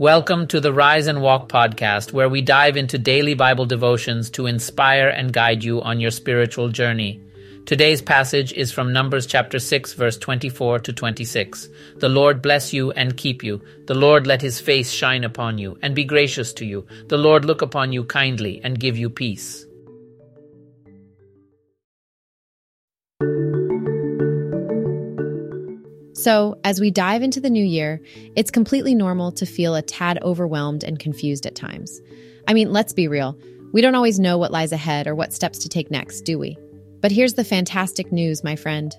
Welcome to the Rise and Walk podcast, where we dive into daily Bible devotions to inspire and guide you on your spiritual journey. Today's passage is from Numbers chapter 6, verse 24 to 26. The Lord bless you and keep you. The Lord let his face shine upon you and be gracious to you. The Lord look upon you kindly and give you peace. So, as we dive into the new year, it's completely normal to feel a tad overwhelmed and confused at times. I mean, let's be real. We don't always know what lies ahead or what steps to take next, do we? But here's the fantastic news, my friend.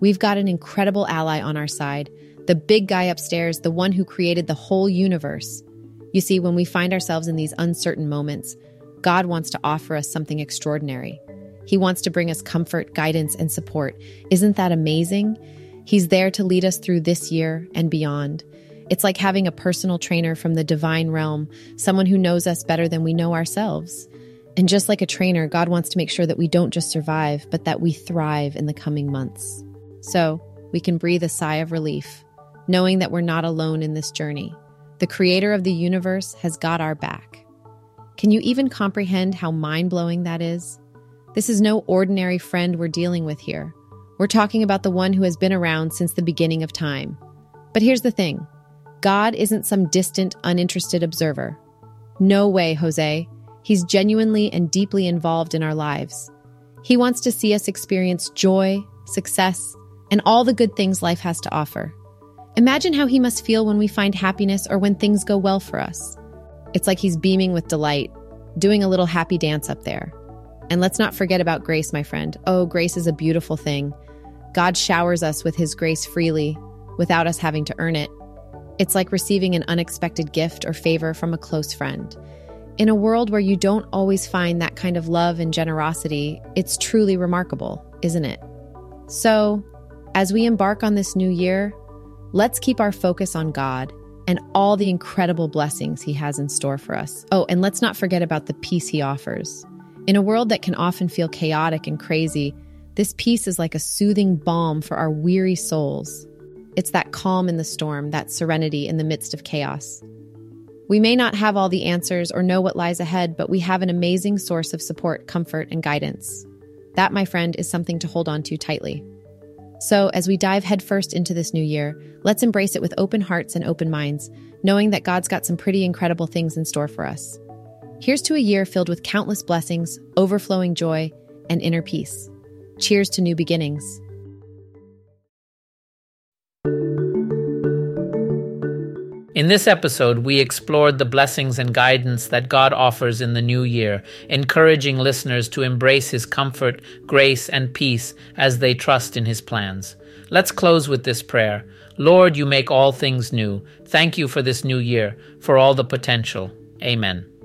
We've got an incredible ally on our side, the big guy upstairs, the one who created the whole universe. You see, when we find ourselves in these uncertain moments, God wants to offer us something extraordinary. He wants to bring us comfort, guidance, and support. Isn't that amazing? He's there to lead us through this year and beyond. It's like having a personal trainer from the divine realm, someone who knows us better than we know ourselves. And just like a trainer, God wants to make sure that we don't just survive, but that we thrive in the coming months. So we can breathe a sigh of relief, knowing that we're not alone in this journey. The creator of the universe has got our back. Can you even comprehend how mind blowing that is? This is no ordinary friend we're dealing with here. We're talking about the one who has been around since the beginning of time. But here's the thing God isn't some distant, uninterested observer. No way, Jose. He's genuinely and deeply involved in our lives. He wants to see us experience joy, success, and all the good things life has to offer. Imagine how he must feel when we find happiness or when things go well for us. It's like he's beaming with delight, doing a little happy dance up there. And let's not forget about grace, my friend. Oh, grace is a beautiful thing. God showers us with His grace freely, without us having to earn it. It's like receiving an unexpected gift or favor from a close friend. In a world where you don't always find that kind of love and generosity, it's truly remarkable, isn't it? So, as we embark on this new year, let's keep our focus on God and all the incredible blessings He has in store for us. Oh, and let's not forget about the peace He offers. In a world that can often feel chaotic and crazy, this peace is like a soothing balm for our weary souls. It's that calm in the storm, that serenity in the midst of chaos. We may not have all the answers or know what lies ahead, but we have an amazing source of support, comfort, and guidance. That, my friend, is something to hold on to tightly. So, as we dive headfirst into this new year, let's embrace it with open hearts and open minds, knowing that God's got some pretty incredible things in store for us. Here's to a year filled with countless blessings, overflowing joy, and inner peace. Cheers to new beginnings. In this episode, we explored the blessings and guidance that God offers in the new year, encouraging listeners to embrace His comfort, grace, and peace as they trust in His plans. Let's close with this prayer Lord, you make all things new. Thank you for this new year, for all the potential. Amen.